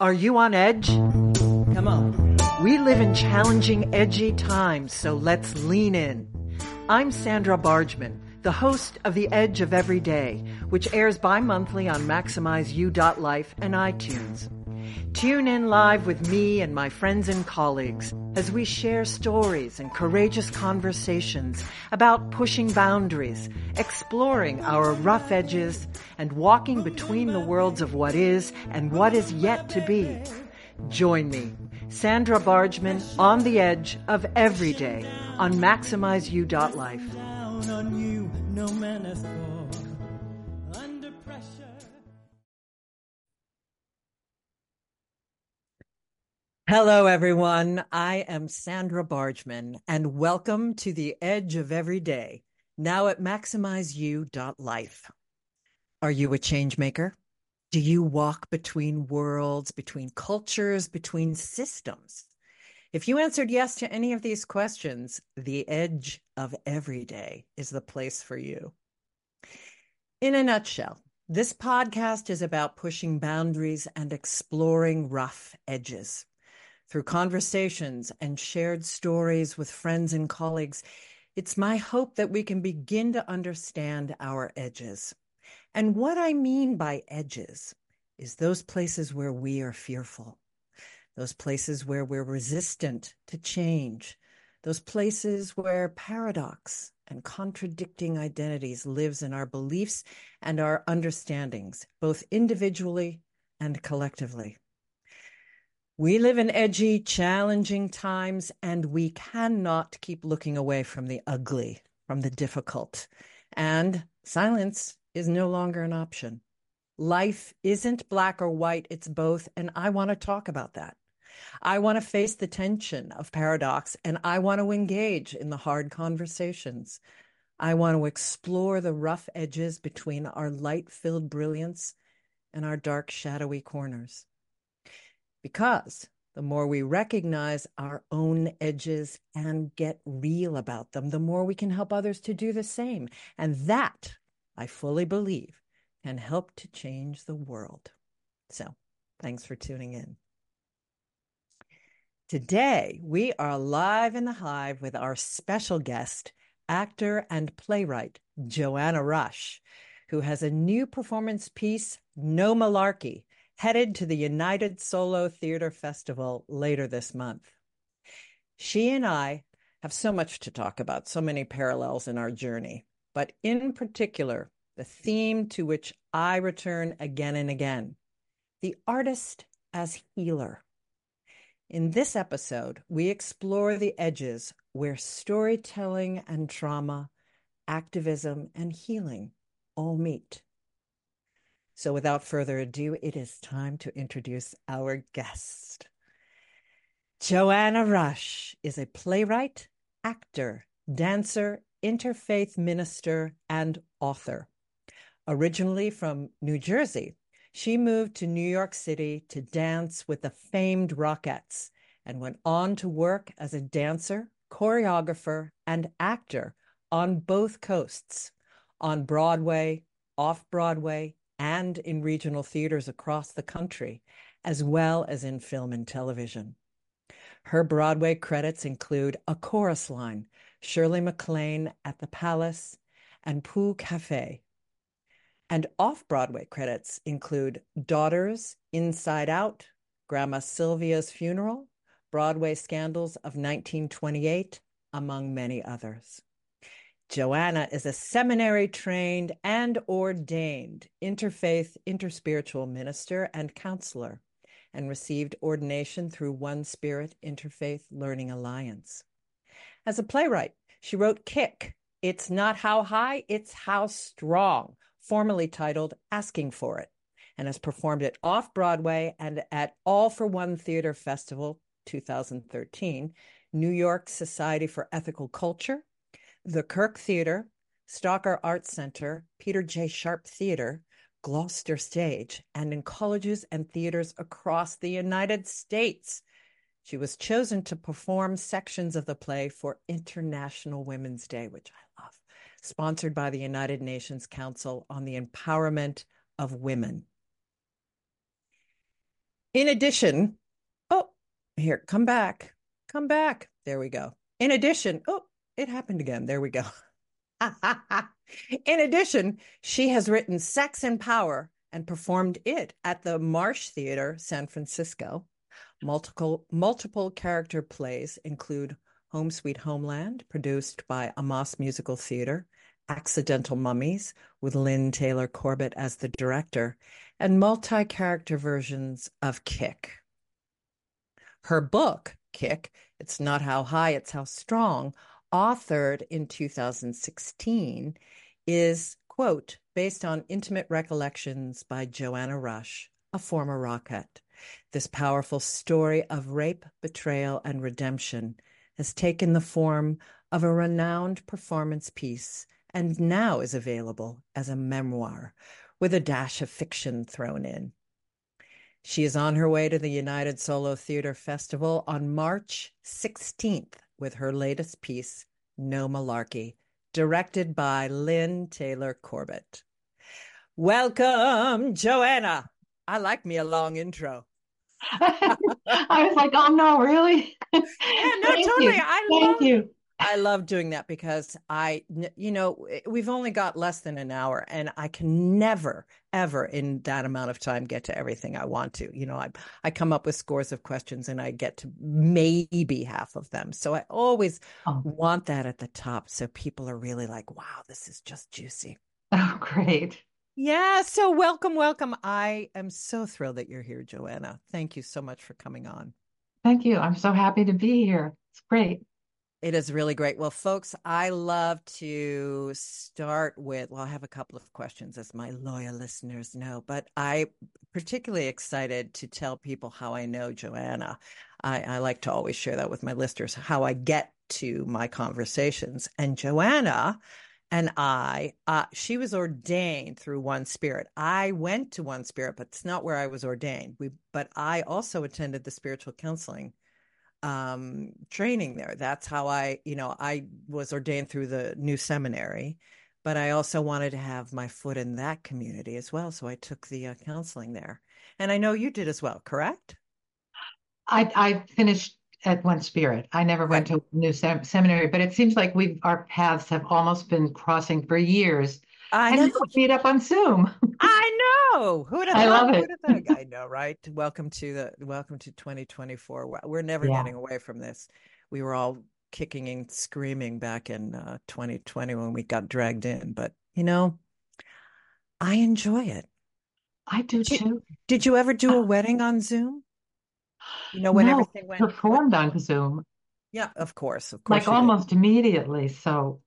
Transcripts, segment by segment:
Are you on edge? Come on. We live in challenging, edgy times, so let's lean in. I'm Sandra Bargman, the host of The Edge of Every Day, which airs bi-monthly on MaximizeU.life and iTunes. Tune in live with me and my friends and colleagues as we share stories and courageous conversations about pushing boundaries, exploring our rough edges, and walking between the worlds of what is and what is yet to be. Join me, Sandra Bargman, on the edge of every day on MaximizeU.life. Hello, everyone. I am Sandra Bargman, and welcome to the Edge of Every Day, now at MaximizeU.life. Are you a change maker? Do you walk between worlds, between cultures, between systems? If you answered yes to any of these questions, the Edge of Every Day is the place for you. In a nutshell, this podcast is about pushing boundaries and exploring rough edges through conversations and shared stories with friends and colleagues, it's my hope that we can begin to understand our edges. And what I mean by edges is those places where we are fearful, those places where we're resistant to change, those places where paradox and contradicting identities lives in our beliefs and our understandings, both individually and collectively. We live in edgy, challenging times, and we cannot keep looking away from the ugly, from the difficult. And silence is no longer an option. Life isn't black or white, it's both. And I want to talk about that. I want to face the tension of paradox, and I want to engage in the hard conversations. I want to explore the rough edges between our light filled brilliance and our dark, shadowy corners because the more we recognize our own edges and get real about them, the more we can help others to do the same. And that, I fully believe, can help to change the world. So, thanks for tuning in. Today, we are live in the hive with our special guest, actor and playwright Joanna Rush, who has a new performance piece, No Malarkey, headed to the United Solo Theater Festival later this month. She and I have so much to talk about, so many parallels in our journey, but in particular, the theme to which I return again and again the artist as healer. In this episode, we explore the edges where storytelling and trauma, activism and healing all meet. So, without further ado, it is time to introduce our guest. Joanna Rush is a playwright, actor, dancer, interfaith minister, and author. Originally from New Jersey, she moved to New York City to dance with the famed Rockettes and went on to work as a dancer, choreographer, and actor on both coasts, on Broadway, off Broadway, and in regional theaters across the country, as well as in film and television. Her Broadway credits include A Chorus Line, Shirley MacLaine at the Palace, and Pooh Cafe. And off Broadway credits include Daughters, Inside Out, Grandma Sylvia's Funeral, Broadway Scandals of 1928, among many others. Joanna is a seminary trained and ordained interfaith, interspiritual minister and counselor, and received ordination through One Spirit Interfaith Learning Alliance. As a playwright, she wrote Kick, It's Not How High, It's How Strong, formerly titled Asking for It, and has performed it off Broadway and at All for One Theater Festival 2013, New York Society for Ethical Culture, the Kirk Theater, Stocker Arts Center, Peter J. Sharp Theater, Gloucester Stage, and in colleges and theaters across the United States. She was chosen to perform sections of the play for International Women's Day, which I love, sponsored by the United Nations Council on the Empowerment of Women. In addition, oh, here, come back, come back. There we go. In addition, oh, it happened again. There we go. In addition, she has written Sex and Power and performed it at the Marsh Theater, San Francisco. Multiple multiple character plays include Home Sweet Homeland, produced by AMAS Musical Theater, Accidental Mummies, with Lynn Taylor Corbett as the director, and multi character versions of Kick. Her book, Kick, It's Not How High, It's How Strong, authored in 2016, is, quote, based on intimate recollections by Joanna Rush, a former Rockette. This powerful story of rape, betrayal, and redemption has taken the form of a renowned performance piece and now is available as a memoir with a dash of fiction thrown in. She is on her way to the United Solo Theater Festival on March 16th with her latest piece, No Malarkey, directed by Lynn Taylor Corbett. Welcome, Joanna. I like me a long intro. I was like, oh no, really? Yeah, no, Thank totally. you. I Thank love you. I love doing that because I, you know, eh, we've only got less than an hour and I can never, ever in that amount of time get to everything I want to. You know, I, I come up with scores of questions and I get to maybe half of them. So I always Oh, want that at the top. So people are really like, wow, this is just juicy. oh, great. Yeah. So welcome, welcome. I am so thrilled that you're here, Joanna. Thank you so much for coming on. Thank you. I'm so happy to be here. It's great. It is really great. Well, folks, I love to start with, well, I have a couple of questions, as my loyal listeners know, but I particularly excited to tell people how I know Joanna. I, I like to always share that with my listeners, how I get to my conversations. And Joanna and I, uh, she was ordained through One Spirit. I went to One Spirit, but it's not where I was ordained. We, but I also attended the spiritual counseling um training there. That's how i you know i was ordained through the new seminary but i also wanted to have my foot in that community as well so i took the uh, counseling there. And i know you did as well correct? I I finished at One Spirit. I never right. went to a new sem seminary, but it seems like we've our paths have almost been crossing for years, i and know. we meet up on Zoom. i know who'd have I thought love it. i know right welcome to the welcome to 2024 We're we're never Yeah. getting away from this we were all kicking and screaming back in uh, 2020 when we got dragged in but you know i enjoy it I do Did too. did you ever do a wedding on Zoom? You know, when No, everything went, performed on Zoom Yeah, of course, of like course did. almost immediately. So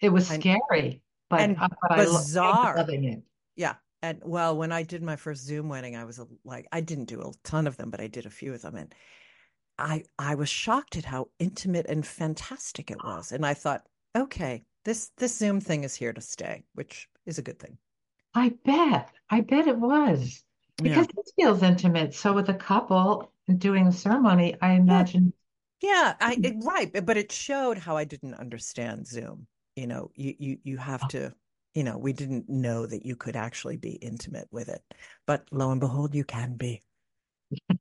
it was And scary, but and uh, but I bizarre. loving it. Yeah. And well, when I did my first Zoom wedding, I was a- like, I didn't do a ton of them, but I did a few of them. And I I was shocked at how intimate and fantastic it was. And I thought, okay, this this Zoom thing is here to stay, which is a good thing. I bet. I bet it was Yeah. because this feels intimate. So with a couple doing the ceremony, I imagine. Yeah, I it, mm-hmm. right, but but it showed how I didn't understand Zoom. You know, you you you have oh. to, you know, we didn't know that you could actually be intimate with it. But lo and behold, you can be.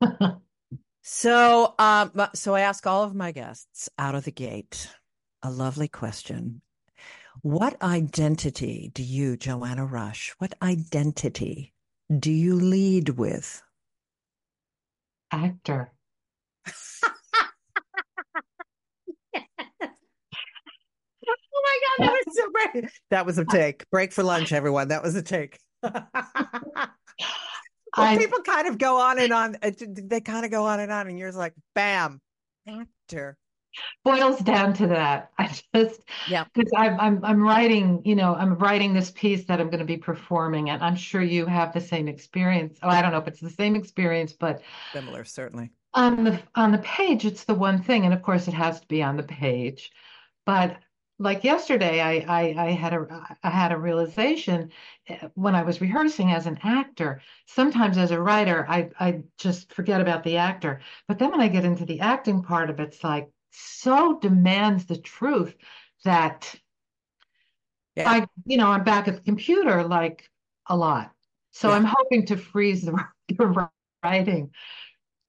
So, um, so I ask all of my guests out of the gate a lovely question. What identity do you, Joanna Rush, what identity do you lead with? Actor. Oh my God, that was so great. That was a take. Break for lunch, everyone. That was a take. I people kind of go on and on. They kind of go on and on, and you're like, bam, actor. boils down to that. I just Yeah. because I'm I'm I'm writing, you know, I'm writing this piece that I'm going to be performing, and I'm sure you have the same experience. Oh, I don't know if it's the same experience, but Similar, certainly. on the on the page, it's the one thing, and of course, it has to be on the page. But like yesterday, I I, I had a I had a realization eh, when I was rehearsing as an actor. Sometimes as a writer, I I just forget about the actor. But then when I get into the acting part of it, it's like so demands the truth that Yeah. I, you know, I'm back at the computer like a lot. So Yeah. I'm hoping to freeze the, the writing,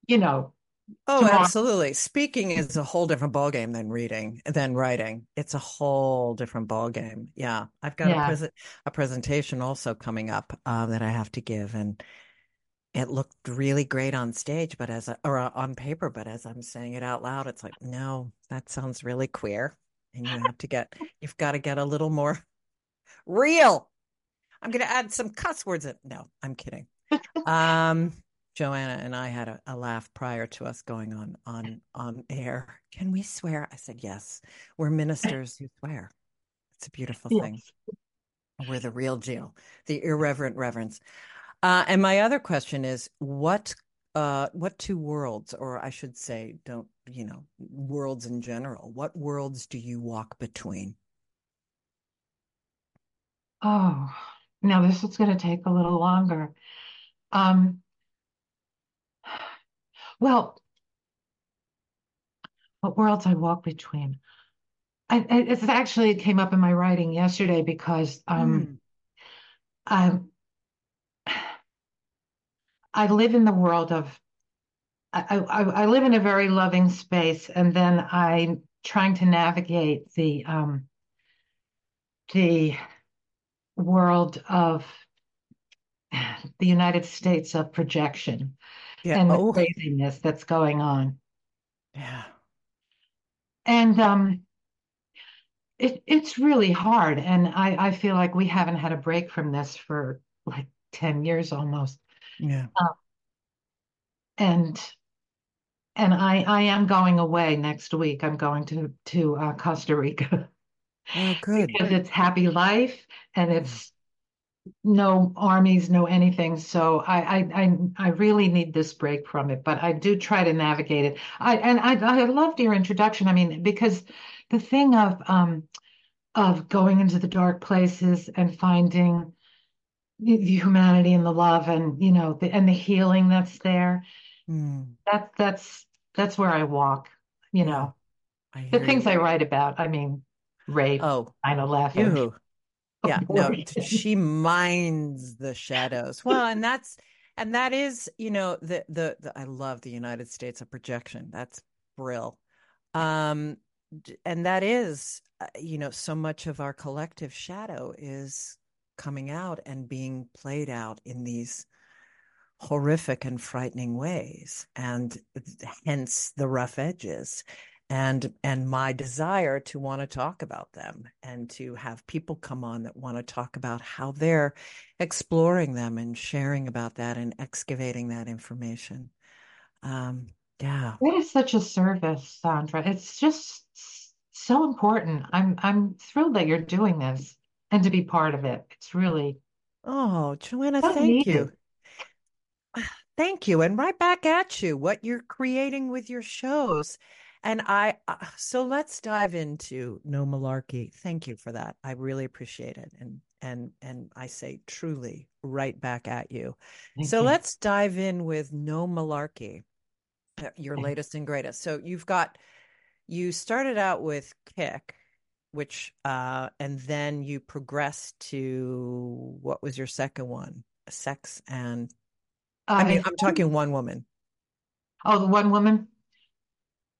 you know, Oh, tomorrow. absolutely. Speaking is a whole different ballgame than reading, than writing. It's a whole different ballgame. Yeah. I've got a Yeah. present a presentation also coming up uh, that I have to give, and it looked really great on stage, but as a, or uh, on paper, but as I'm saying it out loud, it's like, no, that sounds really queer. And you have to get, you've got to get a little more real. I'm going to add some cuss words in. No, I'm kidding. Um, Joanna and I had a, a laugh prior to us going on on on air. Can we swear? I said yes. We're ministers who swear. It's a beautiful thing. We're the real deal, the irreverent reverence. Uh, and my other question is, what uh, what two worlds, or I should say, don't you know, worlds in general? What worlds do you walk between? Oh, now this is going to take a little longer. Um, well, what worlds I walk between? I, I, it's actually it came up in my writing yesterday because um, Mm, I I live in the world of I, I, I live in a very loving space, and then I'm trying to navigate the um, the world of the United States of projection yeah. and the Oh, craziness that's going on. yeah. And um, it, it's really hard. And I, I feel like we haven't had a break from this for like 10 years almost. Yeah. Uh, and and I, I am going away next week. I'm going to to uh, Costa Rica Oh, good. because it's happy life and it's no armies, no anything. So I, I, I, I really need this break from it, but I do try to navigate it. I, and I, I loved your introduction. I mean, because the thing of, um, of going into the dark places and finding the humanity and the love and, you know, the, and the healing that's there, Mm, that, that's, that's where I walk, you know, the things you. I write about. I mean, rape, Oh, 9/11, you. Yeah, no, she minds the shadows. Well, and that's and that is, you know, the the, the I love the United States of projection. That's brill. Um, and that is, uh, you know, so much of our collective shadow is coming out and being played out in these horrific and frightening ways, and hence the rough edges. And and my desire to want to talk about them and to have people come on that want to talk about how they're exploring them and sharing about that and excavating that information. Um, yeah. It is such a service, Sandra. It's just so important. I'm I'm thrilled that you're doing this and to be part of it. It's really Oh, Joanna, so thank you. Thank you. And right back at you, what you're creating with your shows. And I, uh, so let's dive into No Malarkey. Thank you for that. I really appreciate it. And, and, and I say truly right back at you. Thank So you. let's dive in with No Malarkey, uh, your Okay. latest and greatest. So you've got, you started out with Kick, which, uh, and then you progressed to what was your second one? Sex and I mean, I'm talking one woman oh, the one woman.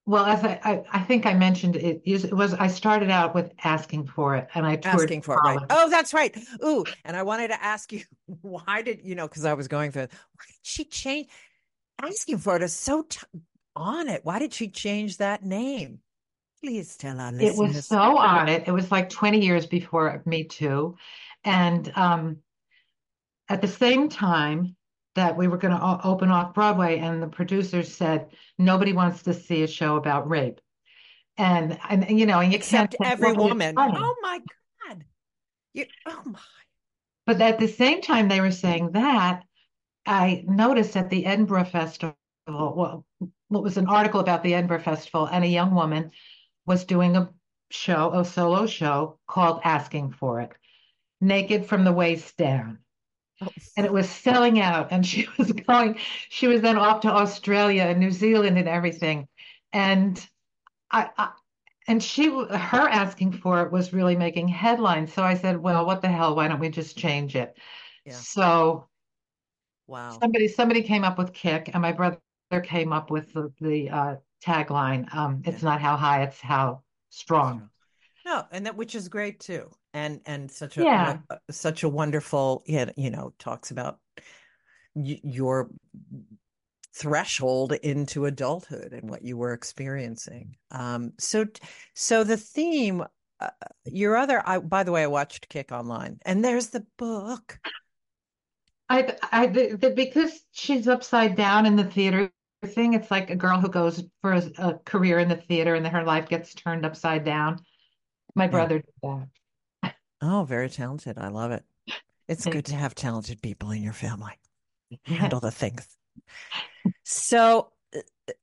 Well, as I, I, I think I mentioned it, it was I started out with asking for it and I toured asking for it, right? Oh, that's right. Ooh, and I wanted to ask you, why did you know? Because I was going through it. Why did she change? Asking for it is so t on it. Why did she change that name? Please tell our listeners. It was so on it. It was like 20 years before Me Too. And um, at the same time that we were going to open off Broadway, and the producers said, nobody wants to see a show about rape. And, and you know, and you Except every woman. Oh my God. You, oh my. But at the same time they were saying that, I noticed at the Edinburgh Festival, well, what was an article about the Edinburgh Festival, and a young woman was doing a show, a solo show called Asking for It, naked from the waist down. Oh, and it was selling out and she was going she was then off to Australia and New Zealand and everything and I, I and she her asking for it was really making headlines so I said well what the hell why don't we just change it yeah. so Wow. Somebody somebody came up with kick, and my brother came up with the, the uh, tagline. Um, it's Yeah. not how high, it's how strong. No, and that which is great too. And and such a Yeah. what- such a wonderful, yeah, you know, talks about y your threshold into adulthood and what you were experiencing. Um, so so the theme, uh, your other, I by the way, I watched Kick online, and there's the book. I, I, the, the, because she's upside down in the theater thing, it's like a girl who goes for a, a career in the theater and then her life gets turned upside down. My Yeah. brother did that. Oh, very talented. I love it. It's good to have talented people in your family. handle the things. So,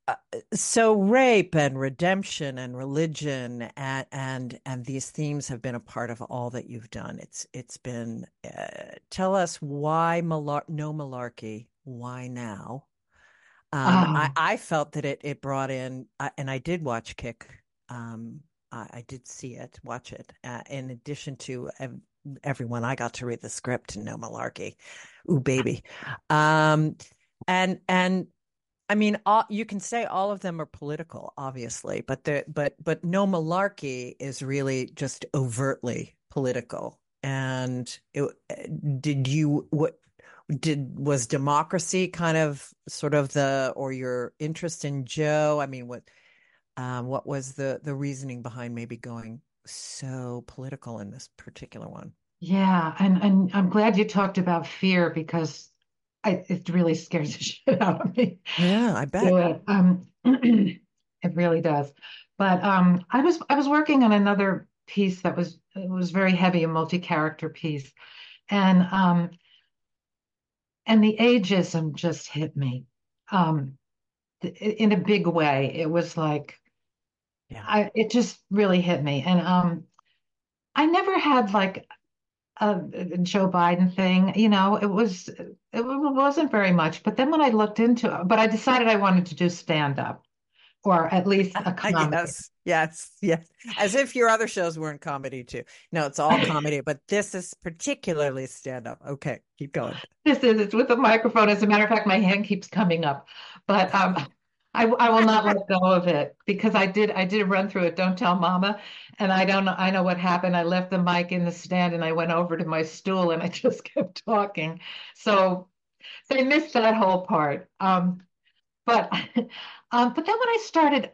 uh, so rape and redemption and religion and and and these themes have been a part of all that you've done. It's it's been. Uh, tell us why malar- no malarkey. Why now? Um, I Um, I felt that it it brought in, uh, and I did watch Kick. Um, I, did see it, watch it. Uh, in addition to ev- everyone, I got to read the script and no malarkey. Ooh, baby. Um, and and I mean, all, you can say all of them are political, obviously, but the but but no malarkey is really just overtly political. And it, did you what did was democracy kind of sort of the or your interest in Joe? I mean, what um, what was the the reasoning behind maybe going so political in this particular one? yeah, and, and I'm glad you talked about fear because I, it really scares the shit out of me. Yeah, I bet. Do it. Um, it really does. But um, I was I was working on another piece that was it was very heavy, a multi-character piece, and um, and the ageism just hit me, um, in a big way. It was like Yeah. I it just really hit me, and um, I never had like a, Joe Biden thing, you know. It was it wasn't very much, but then when I looked into it, but I decided I wanted to do stand up or at least a comedy. Yes, yes, yes. As if your other shows weren't comedy too. No, it's all comedy, but this is particularly stand up. Okay, keep going. This is it's with a microphone. As a matter of fact, my hand keeps coming up, but um, I I will not let go of it because I did I did run through it. Don't tell mama, and I don't know I know what happened. I left the mic in the stand and I went over to my stool and I just kept talking. So they missed that whole part. Um, but um, but then when I started,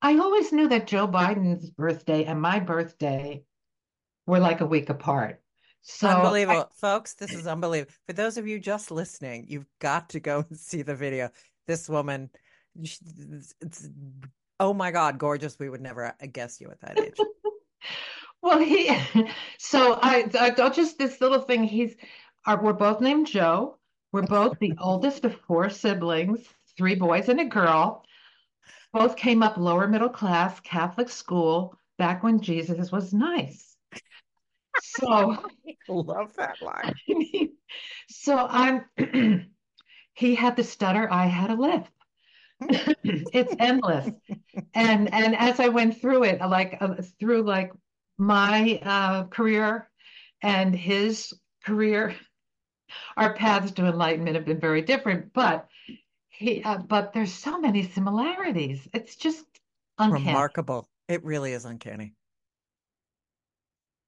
I always knew that Joe Biden's birthday and my birthday were like a week apart. So I, Unbelievable. Folks, this is unbelievable. For those of you just listening, you've got to go and see the video. This woman, it's, oh my God, gorgeous. We would never uh, guess you at that age. well he so I I just this little thing. He's our, we're both named Joe. We're both the oldest of four siblings, three boys and a girl. Both came up lower middle class Catholic school back when Jesus was nice. So Love that line. I mean, so I'm he had the stutter, I had a lisp. It's endless. And and as I went through it, like uh, through like my uh, career and his career, our paths to enlightenment have been very different. But he, uh, but there's so many similarities. It's just uncanny. Remarkable. It really is uncanny.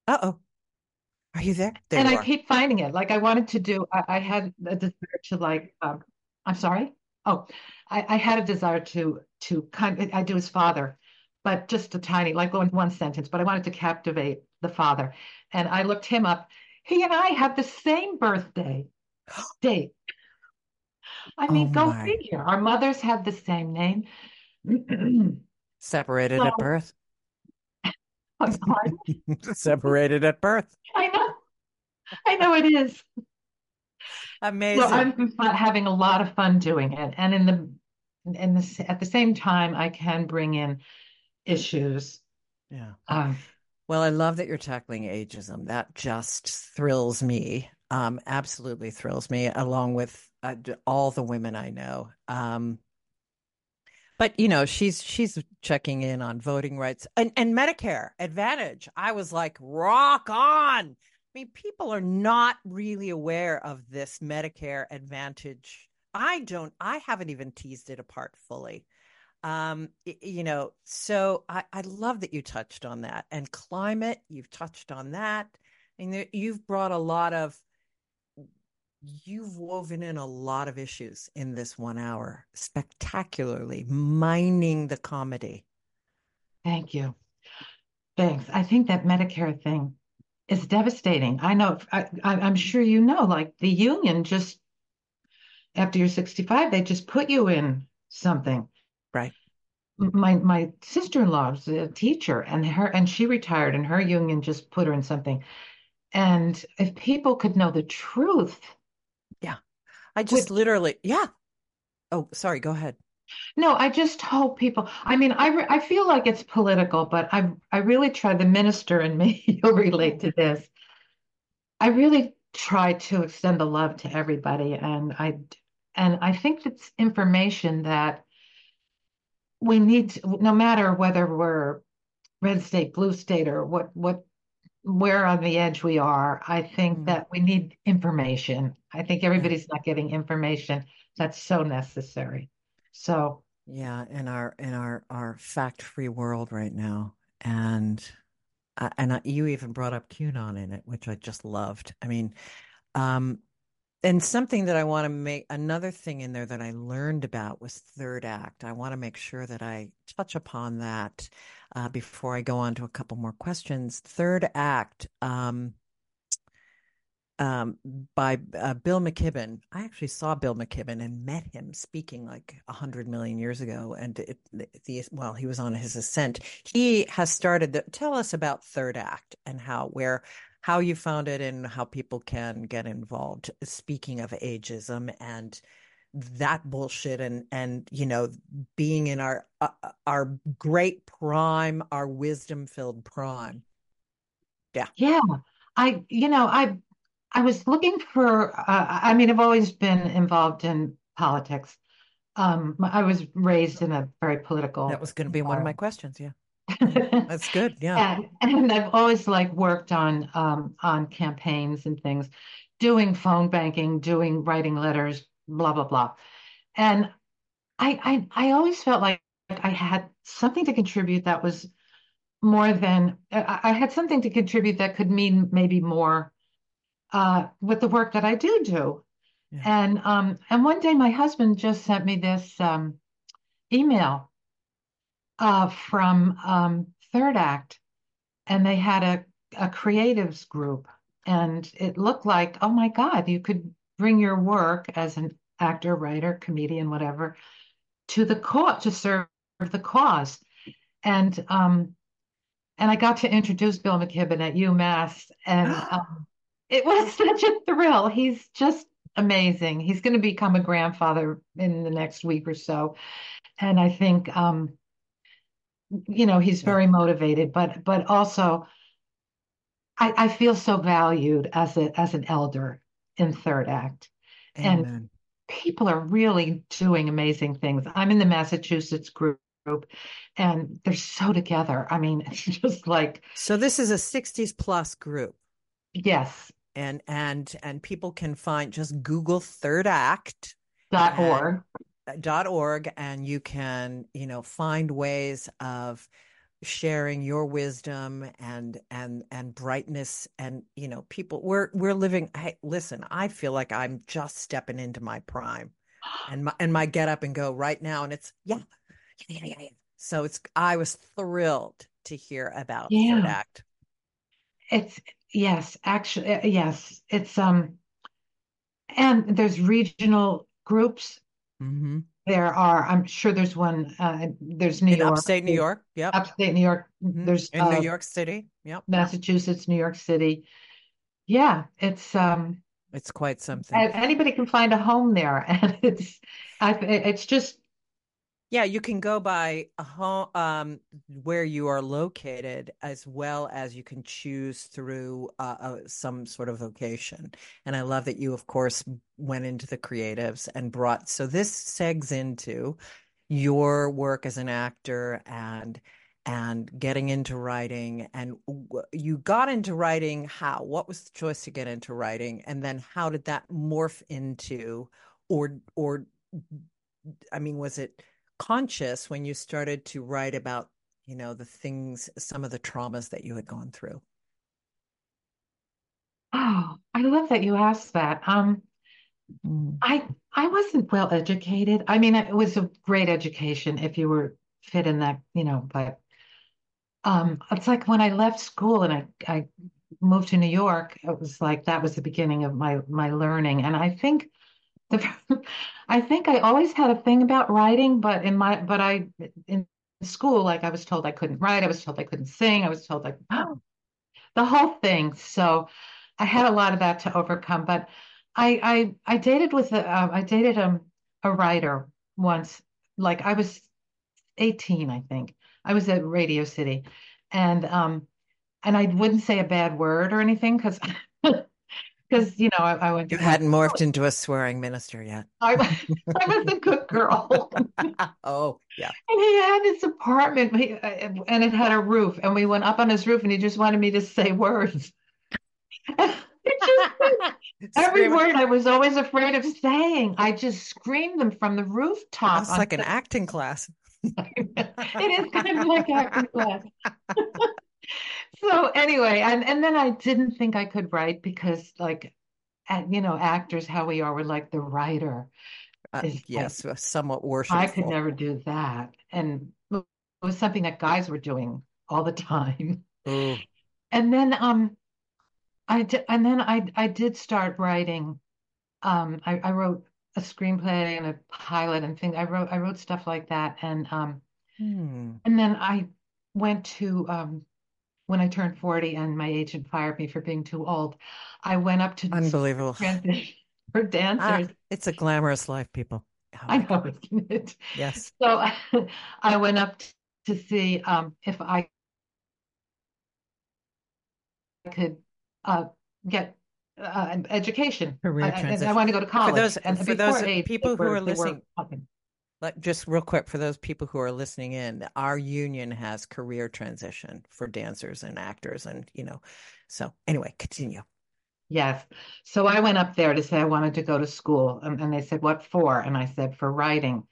Uh-oh. Are you there? There And you I keep finding it. Like I wanted to do, I, I had a desire to like, um, I'm sorry. Oh, I, I had a desire to to kind of, I do his father, but just a tiny, like one one sentence. But I wanted to captivate the father, and I looked him up. He and I have the same birthday date. I Oh mean, go my. figure. Our mothers have the same name. Separated at birth. Separated at birth. I know, I know it is. So Amazing. I'm having a lot of fun doing it, and in the in the at the same time, I can bring in issues. Yeah. Um, Well, I love that you're tackling ageism. That just thrills me. Um, absolutely thrills me, along with uh, all the women I know. Um, but you know, she's she's checking in on voting rights and, and Medicare Advantage. I was like, rock on. Mean, people are not really aware of this Medicare Advantage. I don't, I haven't even teased it apart fully. Um, you know, so I, I love that you touched on that. And climate, you've touched on that. And you've brought a lot of, you've woven in a lot of issues in this one hour spectacularly, mining the comedy. Thank you. Thanks. I think that Medicare thing is devastating. I know, I, I'm sure you know, like the union just, after you're 65, they just put you in something. Right. My my sister-in-law was a teacher and her and she retired and her union just put her in something. And if people could know the truth. Yeah. I just would, literally, yeah. Oh, sorry, go ahead. No, I just hope people. I mean, I re, I feel like it's political, but I I really try. The minister and me, you'll relate to this. I really try to extend the love to everybody, and I and I think it's information that we need. To, no matter whether we're red state, blue state, or what what where on the edge we are, I think mm. that we need information. I think everybody's not getting information that's so necessary. So yeah, in our in our our fact free world right now, and uh, and uh, you even brought up QAnon in it, which I just loved. I mean, um, and something that I want to make another thing in there that I learned about was third act. I want to make sure that I touch upon that uh, before I go on to a couple more questions. Third act. Um, um, by uh, Bill McKibben. I actually saw Bill McKibben and met him speaking like a hundred million years ago. And it, the, well, he was on his ascent. He has started. The, tell us about Third Act and how where how you found it and how people can get involved. Speaking of ageism and that bullshit and and you know being in our uh, our great prime our wisdom filled prime yeah yeah i you know i I was looking for, uh, I mean, I've always been involved in politics. Um, I was raised in a very political. That was going to be one of my questions. Yeah. That's good. Yeah. And, and, I've always like worked on um, on campaigns and things, doing phone banking, doing writing letters, blah blah blah. And I I I always felt like I had something to contribute that was more than I had something to contribute that could mean maybe more uh, with the work that I do do. Yeah. And um, and one day my husband just sent me this um, email uh, from um, Third Act, and they had a, a creatives group, and it looked like, oh my God, you could bring your work as an actor, writer, comedian, whatever, to the cause to serve the cause. And um, and I got to introduce Bill McKibben at UMass, and um, it was such a thrill. He's just amazing. He's going to become a grandfather in the next week or so. And I think, um, you know, he's very motivated, but, but also I, I feel so valued as a, as an elder in third act. Amen. And people are really doing amazing things. I'm in the Massachusetts group and they're so together. I mean, it's just like So this is a 60s plus group. Yes. And and and people can find just Google third act dot org. dot org and you can, you know, find ways of sharing your wisdom and and and brightness and you know people we're we're living hey listen i feel like i'm just stepping into my prime and my and my get up and go right now and it's yeah yeah yeah yeah so it's i was thrilled to hear about yeah. third act. It's yes, actually, uh, yes. It's um, and there's regional groups. Mm-hmm. There are, I'm sure there's one. Uh, there's New in York, upstate New York. Yep. Upstate New York. Mm-hmm. There's in uh, New York City. Yep. Massachusetts, New York City. Yeah, it's um, it's quite something. Anybody can find a home there, and it's, I, it's just yeah, you can go by a home um, where you are located, as well as you can choose through uh, uh, some sort of vocation. And I love that you, of course, went into the creatives and brought. So this segs into your work as an actor and and getting into writing and you got into writing how what was the choice to get into writing and then how did that morph into or or i mean was it conscious when you started to write about you know the things some of the traumas that you had gone through oh i love that you asked that um mm. i i wasn't well educated i mean it was a great education if you were fit in that you know but um, it's like when I left school and I, I moved to New York, it was like that was the beginning of my my learning. And I think the I think I always had a thing about writing, but in my but I in school, like I was told I couldn't write, I was told I couldn't sing, I was told like oh, the whole thing. So I had a lot of that to overcome. But I I I dated with a uh, I dated a a writer once. Like I was 18, I think. I was at Radio City, and um, and I wouldn't say a bad word or anything because because you know I, I went. You hadn't morphed into a swearing minister yet. I, I was a good girl. oh yeah. And he had this apartment, uh, and it had a roof, and we went up on his roof, and he just wanted me to say words. every word I was always afraid of saying, I just screamed them from the rooftop. It's like an acting class. it is kind of like acting class. So anyway, and and then I didn't think I could write because like, and you know, actors how we are, we're like the writer. Uh, yes, like, somewhat worshipful. I could never do that, and it was something that guys were doing all the time. And then um, I did, and then I I did start writing. Um, I, I wrote a screenplay and a pilot and things. I wrote I wrote stuff like that, and um, hmm. and then I went to um, when I turned forty, and my agent fired me for being too old. I went up to unbelievable for dancers. Ah, it's a glamorous life, people. Oh, I know, isn't it? Yes. So I went up to see um, if I could uh, get uh, education. Career transition. I, I want to go to college. For those, and for those people who are listening, like just real quick for those people who are listening in, our union has career transition for dancers and actors, and you know. So anyway, continue. Yes. So I went up there to say I wanted to go to school, and, and they said, "What for?" And I said, "For writing."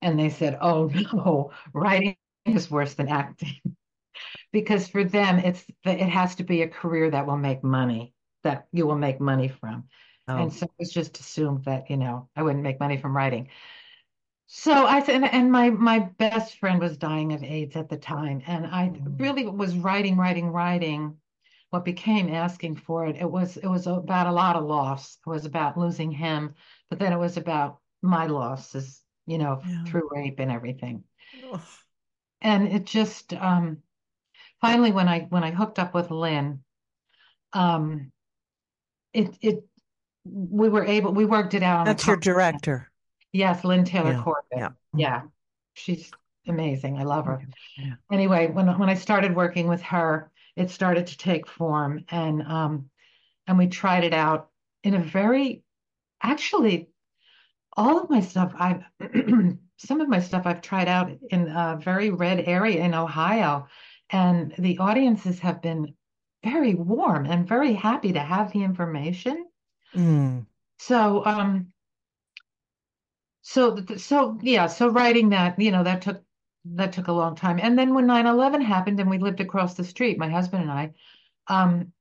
And they said, "Oh no, writing is worse than acting." because for them it's it has to be a career that will make money that you will make money from. Oh. And so it was just assumed that, you know, I wouldn't make money from writing. So I said, and my my best friend was dying of AIDS at the time, and I mm. really was writing, writing, writing. What became asking for it, it was it was about a lot of loss. It was about losing him, but then it was about my losses, you know, yeah. through rape and everything. Ugh. And it just um, finally, when I when I hooked up with Lynn, um, it it we were able we worked it out. That's your director. Yes, Lynn Taylor yeah. Corbett. Yeah. Yeah. She's amazing. I love her. Yeah. Anyway, when when I started working with her, it started to take form and um and we tried it out in a very actually all of my stuff I've some of my stuff I've tried out in a very red area in Ohio and the audiences have been very warm and very happy to have the information. Mm. So, um, so, so yeah, so writing that, you know, that took that took a long time. And then when 9/11 happened and we lived across the street, my husband and I, um,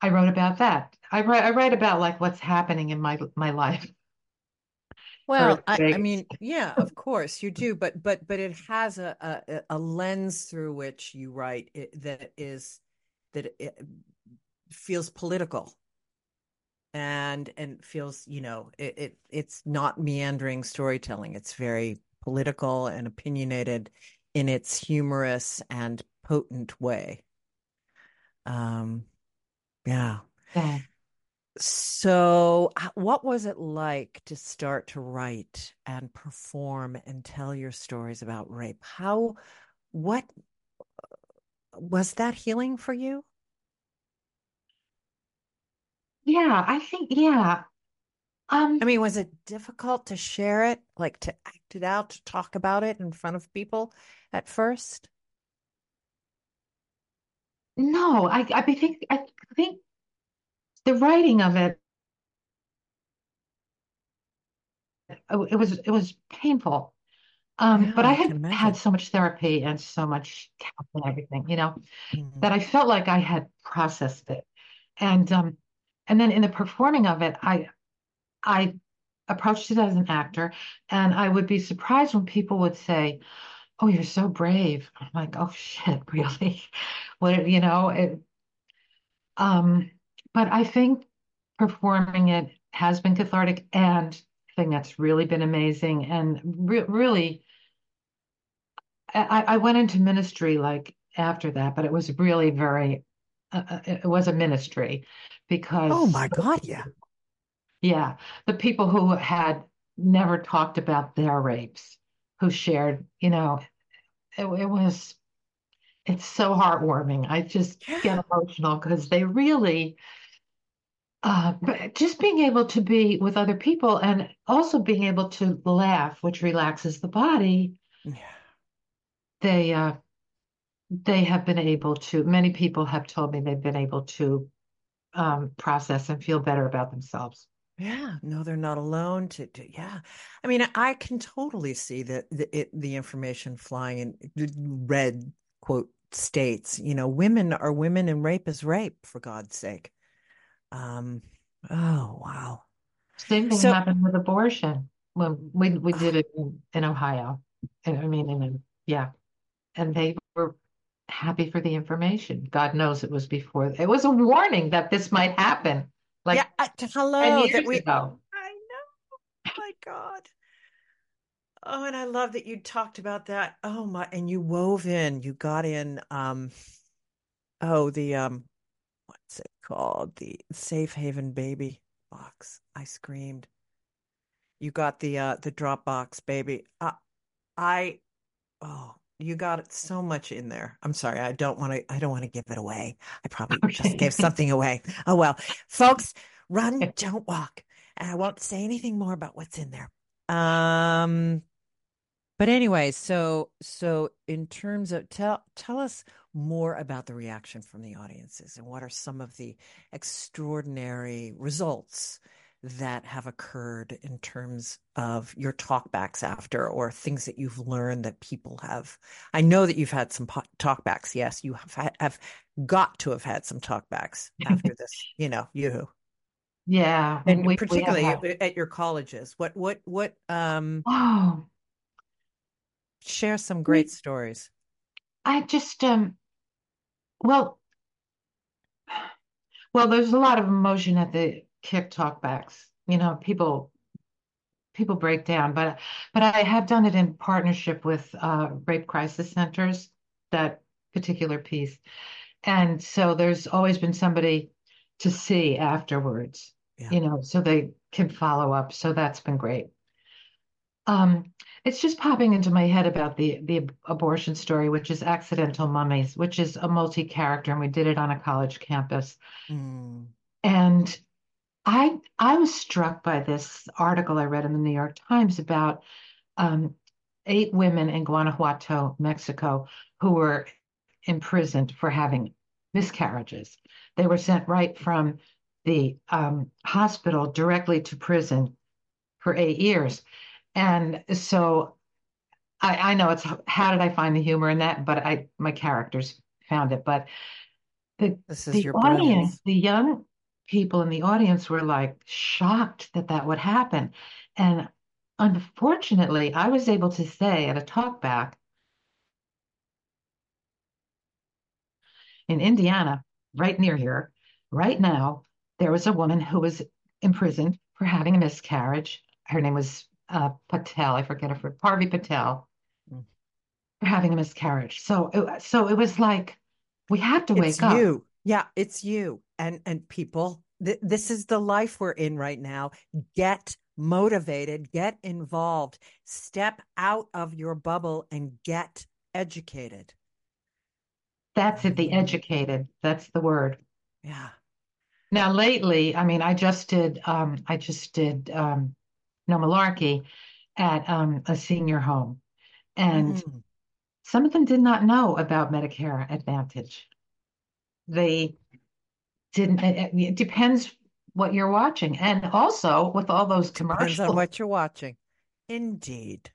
I wrote about that. I write I write about like what's happening in my my life. Well, I, I, mean, yeah, of course you do, but but but it has a a, a lens through which you write it, that is that it feels political and and feels you know it, it it's not meandering storytelling. It's very political and opinionated in its humorous and potent way. Um yeah. Yeah. So what was it like to start to write and perform and tell your stories about rape? How what was that healing for you? Yeah, I think yeah. Um, I mean, was it difficult to share it, like to act it out, to talk about it in front of people at first? no, I I think I think the writing of it it was it was painful. Um, Yeah, but I had had so much therapy and so much counseling, and everything, you know, Mhm. that I felt like I had processed it. And um, and then in the performing of it, I I approached it as an actor, and I would be surprised when people would say, "Oh, you're so brave." I'm like, "Oh shit, really?" What, you know, it, um, but I think performing it has been cathartic and thing that's really been amazing and re really I, I went into ministry like after that, but it was really very, uh, uh, it was a ministry Oh my God, yeah. yeah, the people who had never talked about their rapes, who shared, you know, it, it was, it's so heartwarming. I just get emotional because they really, uh, but just being able to be with other people and also being able to laugh, which relaxes the body, Yeah. they, uh, they have been able to, many people have told me they've been able to um, process and feel better about themselves. Yeah, no, they're not alone to, to yeah. I mean, I can totally see that the it, the information flying in red quote states, you know, women are women and rape is rape, for God's sake. Um, oh wow. Same thing So, happened with abortion when we we did it in, in Ohio. I mean, in, yeah, and they happy for the information. God knows it was before. It was a warning that this might happen, like I, 10 hello, years we ago. I know, my God. Oh, and I love that you talked about that. Oh my, and you wove in, you got in um oh the um what's it called? The Safe Haven baby box. I screamed. You got the uh the Dropbox baby. Uh, I oh, you got it so much in there. I'm sorry. I don't want to I don't want to give it away. I probably just gave something away. Oh well. Folks, run, don't walk. And I won't say anything more about what's in there. Um but anyway, so so in terms of tell tell us more about the reaction from the audiences and what are some of the extraordinary results that have occurred in terms of your talkbacks after or things that you've learned that people have. I know that you've had some po- talkbacks. Yes, you have have got to have had some talkbacks after this, you know, you Yeah, and we we particularly had. at your colleges. What what what um Oh, share some great we stories. I just um well well there's a lot of emotion at the kick talkbacks. You know, people people break down, but but I have done it in partnership with uh, rape crisis centers, that particular piece. And so there's always been somebody to see afterwards, Yeah. you know, so they can follow up. So that's been great. Um, it's just popping into my head about the the abortion story, which is Accidental Mummies, which is a multi-character, and we did it on a college campus. Mm. And I I was struck by this article I read in the New York Times about um, eight women in Guanajuato, Mexico, who were imprisoned for having miscarriages. They were sent right from the um, hospital directly to prison for eight years. And so I, I know it's how did I find the humor in that, but I my characters found it. But the This is the your audience, brilliance. the young people in the audience were like shocked that that would happen. And unfortunately, I was able to say at a talkback in Indiana, right near here, right now, there was a woman who was imprisoned for having a miscarriage. Her name was uh, Patel. I forget her, Purvi Patel, Mm. for having a miscarriage. So, it, so it was like we have to It's wake up. you. Yeah, it's you. And and people, th this is the life we're in right now. Get motivated, get involved, step out of your bubble and get educated. That's it, the educated. That's the word. Yeah. Now, lately, I mean, I just did, um, I just did um, No Malarkey at um, a senior home, and Mm. some of them did not know about Medicare Advantage. they didn't. It, it depends what you're watching, and also with all those Depends on commercials. what you're watching. Indeed.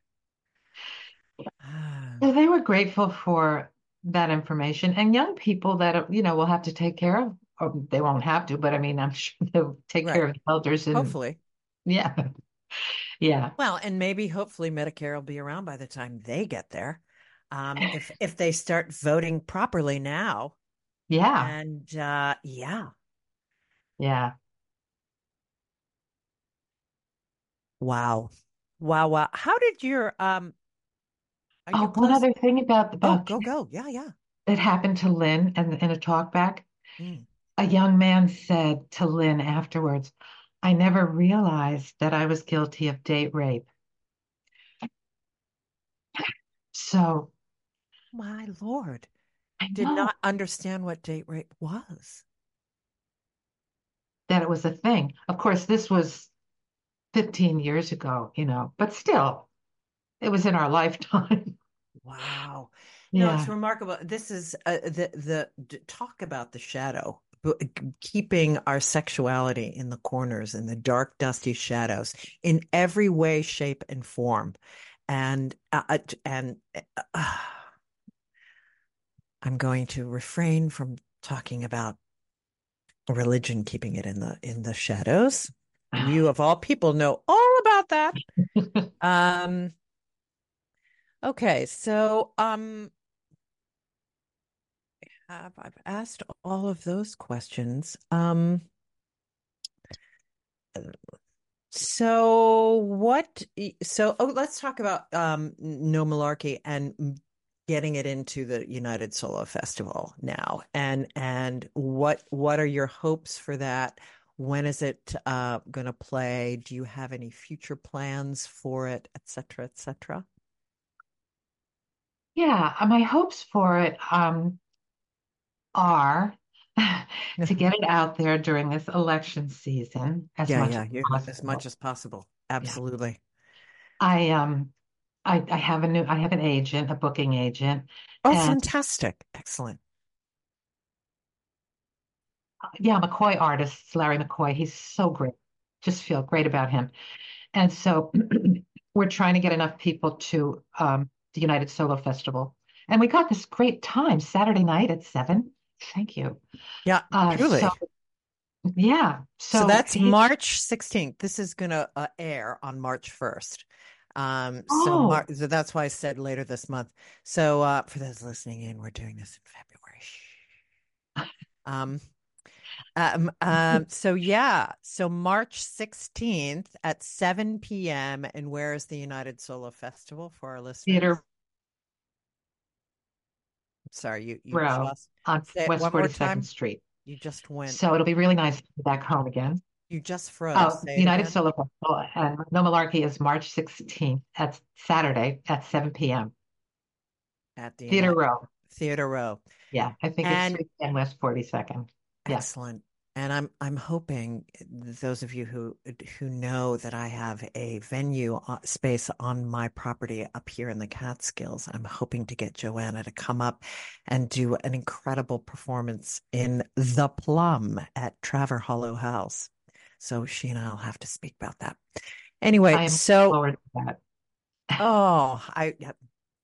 Ah, So they were grateful for that information, and young people that you know will have to take care of, or they won't have to, but I mean, I'm sure they'll take care of the elders, and Hopefully. yeah, yeah, Well, and maybe hopefully Medicare will be around by the time they get there. Um, if if they start voting properly now. Yeah, And uh yeah. yeah. Wow. Wow, wow. How did your um are you Oh, one close? other thing about Oh, about go, go. Yeah, yeah. that happened to Lynn and in a talk back. Mm. A young man said to Lynn afterwards, I never realized that I was guilty of date rape. So My Lord. I Did know not understand what date rape was. that it was a thing. Of course, this was 15 years ago, you know, but still, it was in our lifetime. Wow. No, it's remarkable. This is uh, the the talk about the shadow, b- keeping our sexuality in the corners, in the dark, dusty shadows, in every way, shape, and form. And uh, uh, and uh, I'm going to refrain from talking about religion keeping it in the in the shadows. You of all people know all about that. Um, okay, so um have I've asked all of those questions. Um, so what, so oh, let's talk about um No Malarkey and getting it into the United Solo Festival now. And and what what are your hopes for that? When is it uh going to play? Do you have any future plans for it, et cetera, et cetera? Yeah, uh, my hopes for it um, are to get it out there during this election season as Yeah, much yeah, as you as much possible. as possible. Yeah. Absolutely. I um I, I have a new I have an agent, a booking agent, Oh, and fantastic. Excellent. yeah, McCoy artist, Larry McCoy. He's so great. Just feel great about him. And so we're trying to get enough people to um, the United Solo Festival. And we got this great time Saturday night at seven. Thank you. Yeah, Uh, truly. so yeah, So so that's he's March 16th. This is going to uh, air on March 1st. Um, so Mar oh so that's why I said later this month. So uh, for those listening in, we're doing this in February. Shh. Um, um, um, so yeah, so March 16th at 7 p.m. And where is the United Solo Festival for our listeners? Theater Sorry, you you Row just on say West one 42nd time. Street. You just went, So it'll be really nice to be back home again. You just froze. Oh, Say the United. Solo Festival and No Malarkey is March 16th. That's Saturday at 7 p.m. At the Theater Row. Theater Row. Yeah, I think it's And West 42nd. Yeah. excellent. And I'm I'm hoping those of you who who know that I have a venue uh, space on my property up here in the Catskills, I'm hoping to get Joanna to come up and do an incredible performance in The Plum at Traver Hollow House. So she and I'll have to speak about that. Anyway, so that. oh, I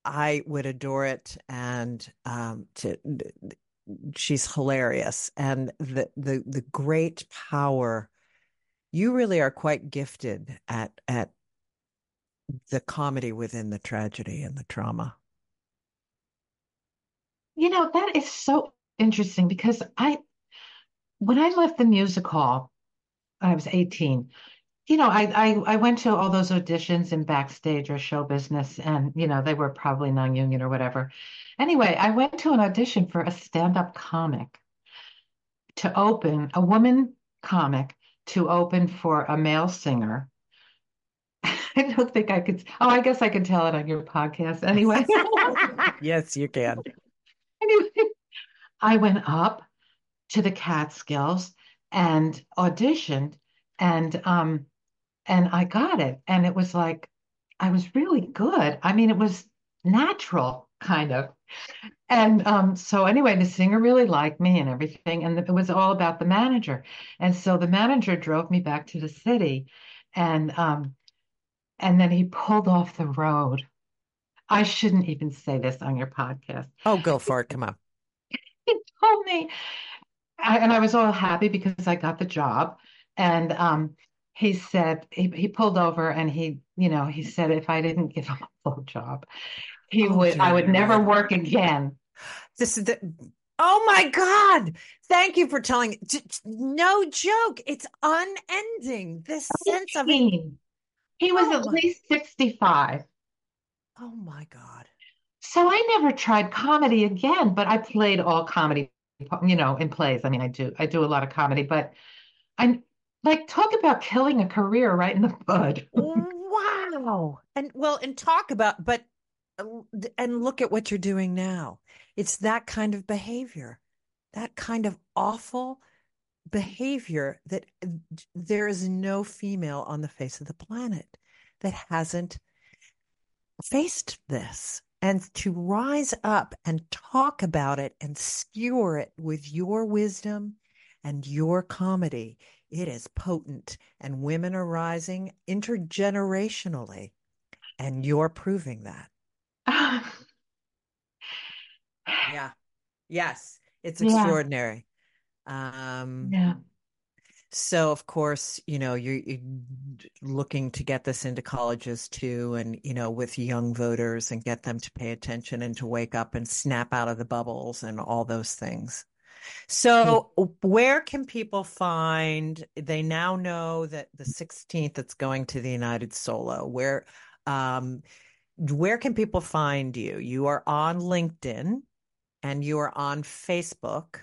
I would adore it and um to she's hilarious and the the the great power you really are quite gifted at at the comedy within the tragedy and the trauma You know, that is so interesting because I, when I left the music hall, I was 18, you know, I, I I went to all those auditions in backstage or show business, and you know, they were probably non-union or whatever. Anyway, I went to an audition for a stand-up comic to open, a woman comic to open for a male singer. I don't think I could. Oh, I guess I could tell it on your podcast anyway. yes you can Anyway, I went up to the Catskills and auditioned, and um, and I got it, and it was like I was really good. I mean, it was natural, kind of. And um, so anyway, the singer really liked me and everything, and it was all about the manager. And so the manager drove me back to the city, and um, and then he pulled off the road. I shouldn't even say this on your podcast. Oh, go for it. Come on. He told me, I, and I was all happy because I got the job. And um, he said he, he pulled over and he, you know, he said if I didn't give him a job, he Oh, would I would never work again. This is the. Oh my God. Thank you for telling. No joke. It's unending. This sense of it. 18. He was Oh at my, least 65. oh my God. So I never tried comedy again, but I played all comedy, you know, in plays. I mean, I do I do a lot of comedy, but I'm like talk about killing a career right in the bud. Wow. And well, and talk about, but, uh, and look at what you're doing now. It's that kind of behavior, that kind of awful behavior that there is no female on the face of the planet that hasn't faced this. And to rise up and talk about it and skewer it with your wisdom and your comedy, it is potent. And women are rising intergenerationally. And you're proving that. Yeah. Yes. It's Yeah, extraordinary. Um, yeah. So, of course, you know, you're, you're looking to get this into colleges too, and, you know, with young voters and get them to pay attention and to wake up and snap out of the bubbles and all those things. So, where can people find, they now know that the 16th it's going to the United Solo. Where, um, where can people find you? You are on LinkedIn and you are on Facebook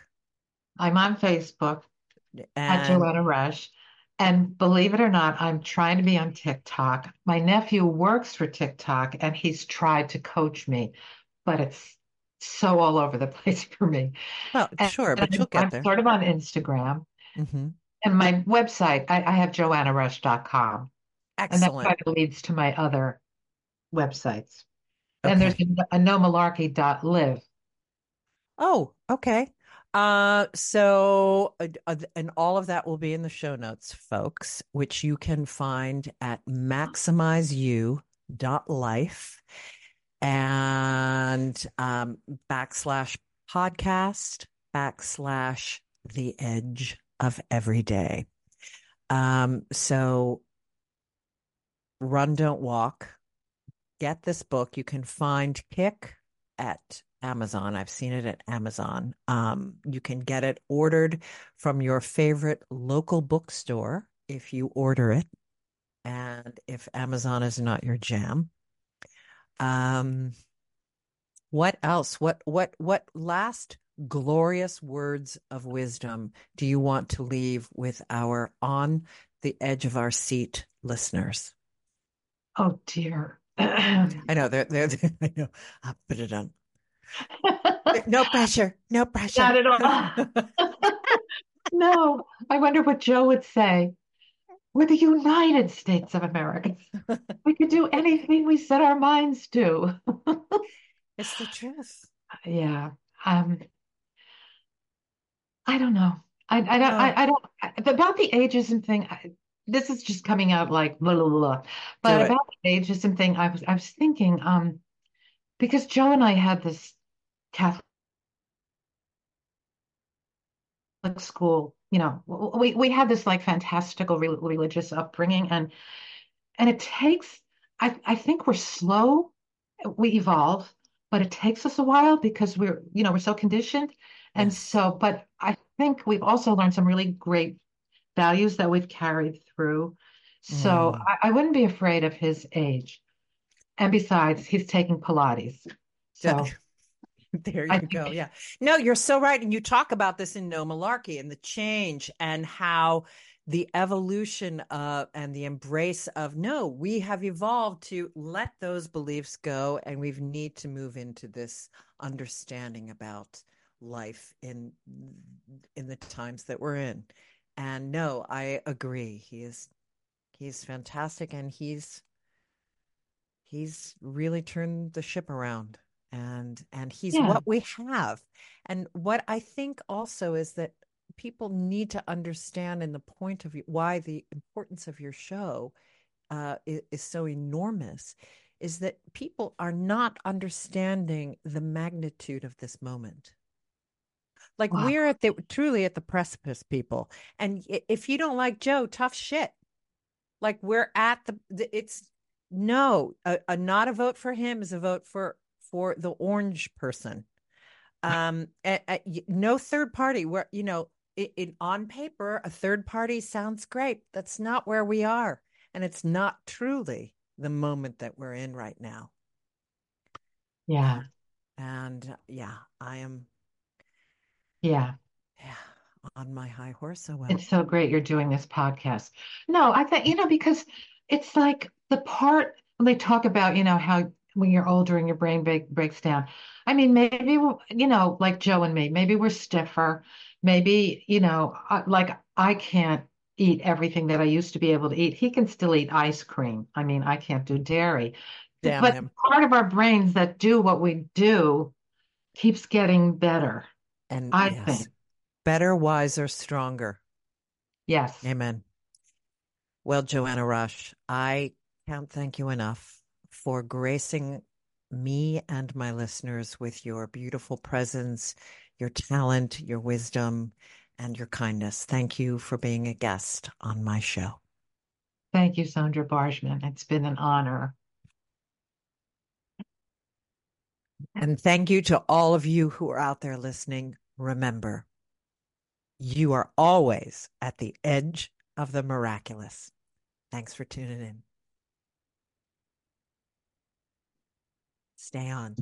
I'm on Facebook at and Joanna Rush. And believe it or not, I'm trying to be on TikTok. My nephew works for TikTok and he's tried to coach me, but it's so all over the place for me. well, And sure, but I'm, you'll get I'm there. sort of on Instagram. hmm And my website, I, I have joannarush.com. Excellent. And that kind of leads to my other websites. And there's Okay. a, a nomalarkey.live. Oh, okay. Uh, so, uh, uh, and all of that will be in the show notes, folks, which you can find at maximizeyou.life and um, backslash podcast backslash the edge of every day. Um, so run, don't walk. Get this book. You can find Kick at Amazon. I've seen it at Amazon. Um, you can get it ordered from your favorite local bookstore if you order it, and if Amazon is not your jam. Um, what else? What what what last glorious words of wisdom do you want to leave with our on the edge of our seat listeners? Oh dear. I know they're they're, I know. I'll put it on. No pressure. No pressure. Not at all. No, I wonder what Joe would say. We're the United States of America. We could do anything we set our minds to. It's the truth. Yeah. Um, I don't know. I, I don't, I, I don't, I- about the ageism thing, I, this is just coming out like blah, blah, blah. But about the ageism thing, I was, I was thinking, um, because Joe and I had this Catholic school, you know, we, we had this like fantastical re religious upbringing and, and it takes, I, I think we're slow, we evolve, but it takes us a while because we're, you know, we're so conditioned. And Yes. so, but I think we've also learned some really great values that we've carried through. So Mm. I, I wouldn't be afraid of his age. And besides, he's taking Pilates. So There you go. Yeah. No, you're so right. And you talk about this in No Malarkey and the change and how the evolution of and the embrace of no, we have evolved to let those beliefs go and we need to move into this understanding about life in in the times that we're in. And no, I agree. He is he's fantastic and he's he's really turned the ship around and and he's Yeah. what we have and what i think also is that people need to understand in the point of why the importance of your show uh, is, is so enormous is that people are not understanding the magnitude of this moment like Wow. we're at the truly at the precipice people and if you don't like joe tough shit like we're at the, the it's no a, a not a vote for him is a vote for for the orange person. Um a, a, no third party. Where you know it, it, on paper a third party sounds great. That's not where we are. And it's not truly the moment that we're in right now. Yeah. and yeah i am Yeah. yeah on my high horse so well. It's so great you're doing this podcast. No, I think, you know, because it's like the part they talk about, you know, how when you're older and your brain break, breaks down. I mean, maybe, you know, like Joe and me, maybe we're stiffer. Maybe, you know, like I can't eat everything that I used to be able to eat. He can still eat ice cream. I mean, I can't do dairy. Damn but him. part of our brains that do what we do keeps getting better. and I yes think. better wiser stronger Yes. Amen. Well, Joanna Rush, I can't thank you enough for gracing me and my listeners with your beautiful presence, your talent, your wisdom, and your kindness. Thank you for being a guest on my show. Thank you, Sandra Bargman. It's been an honor. And thank you to all of you who are out there listening. Remember, you are always at the edge of the miraculous. Thanks for tuning in. Stay on.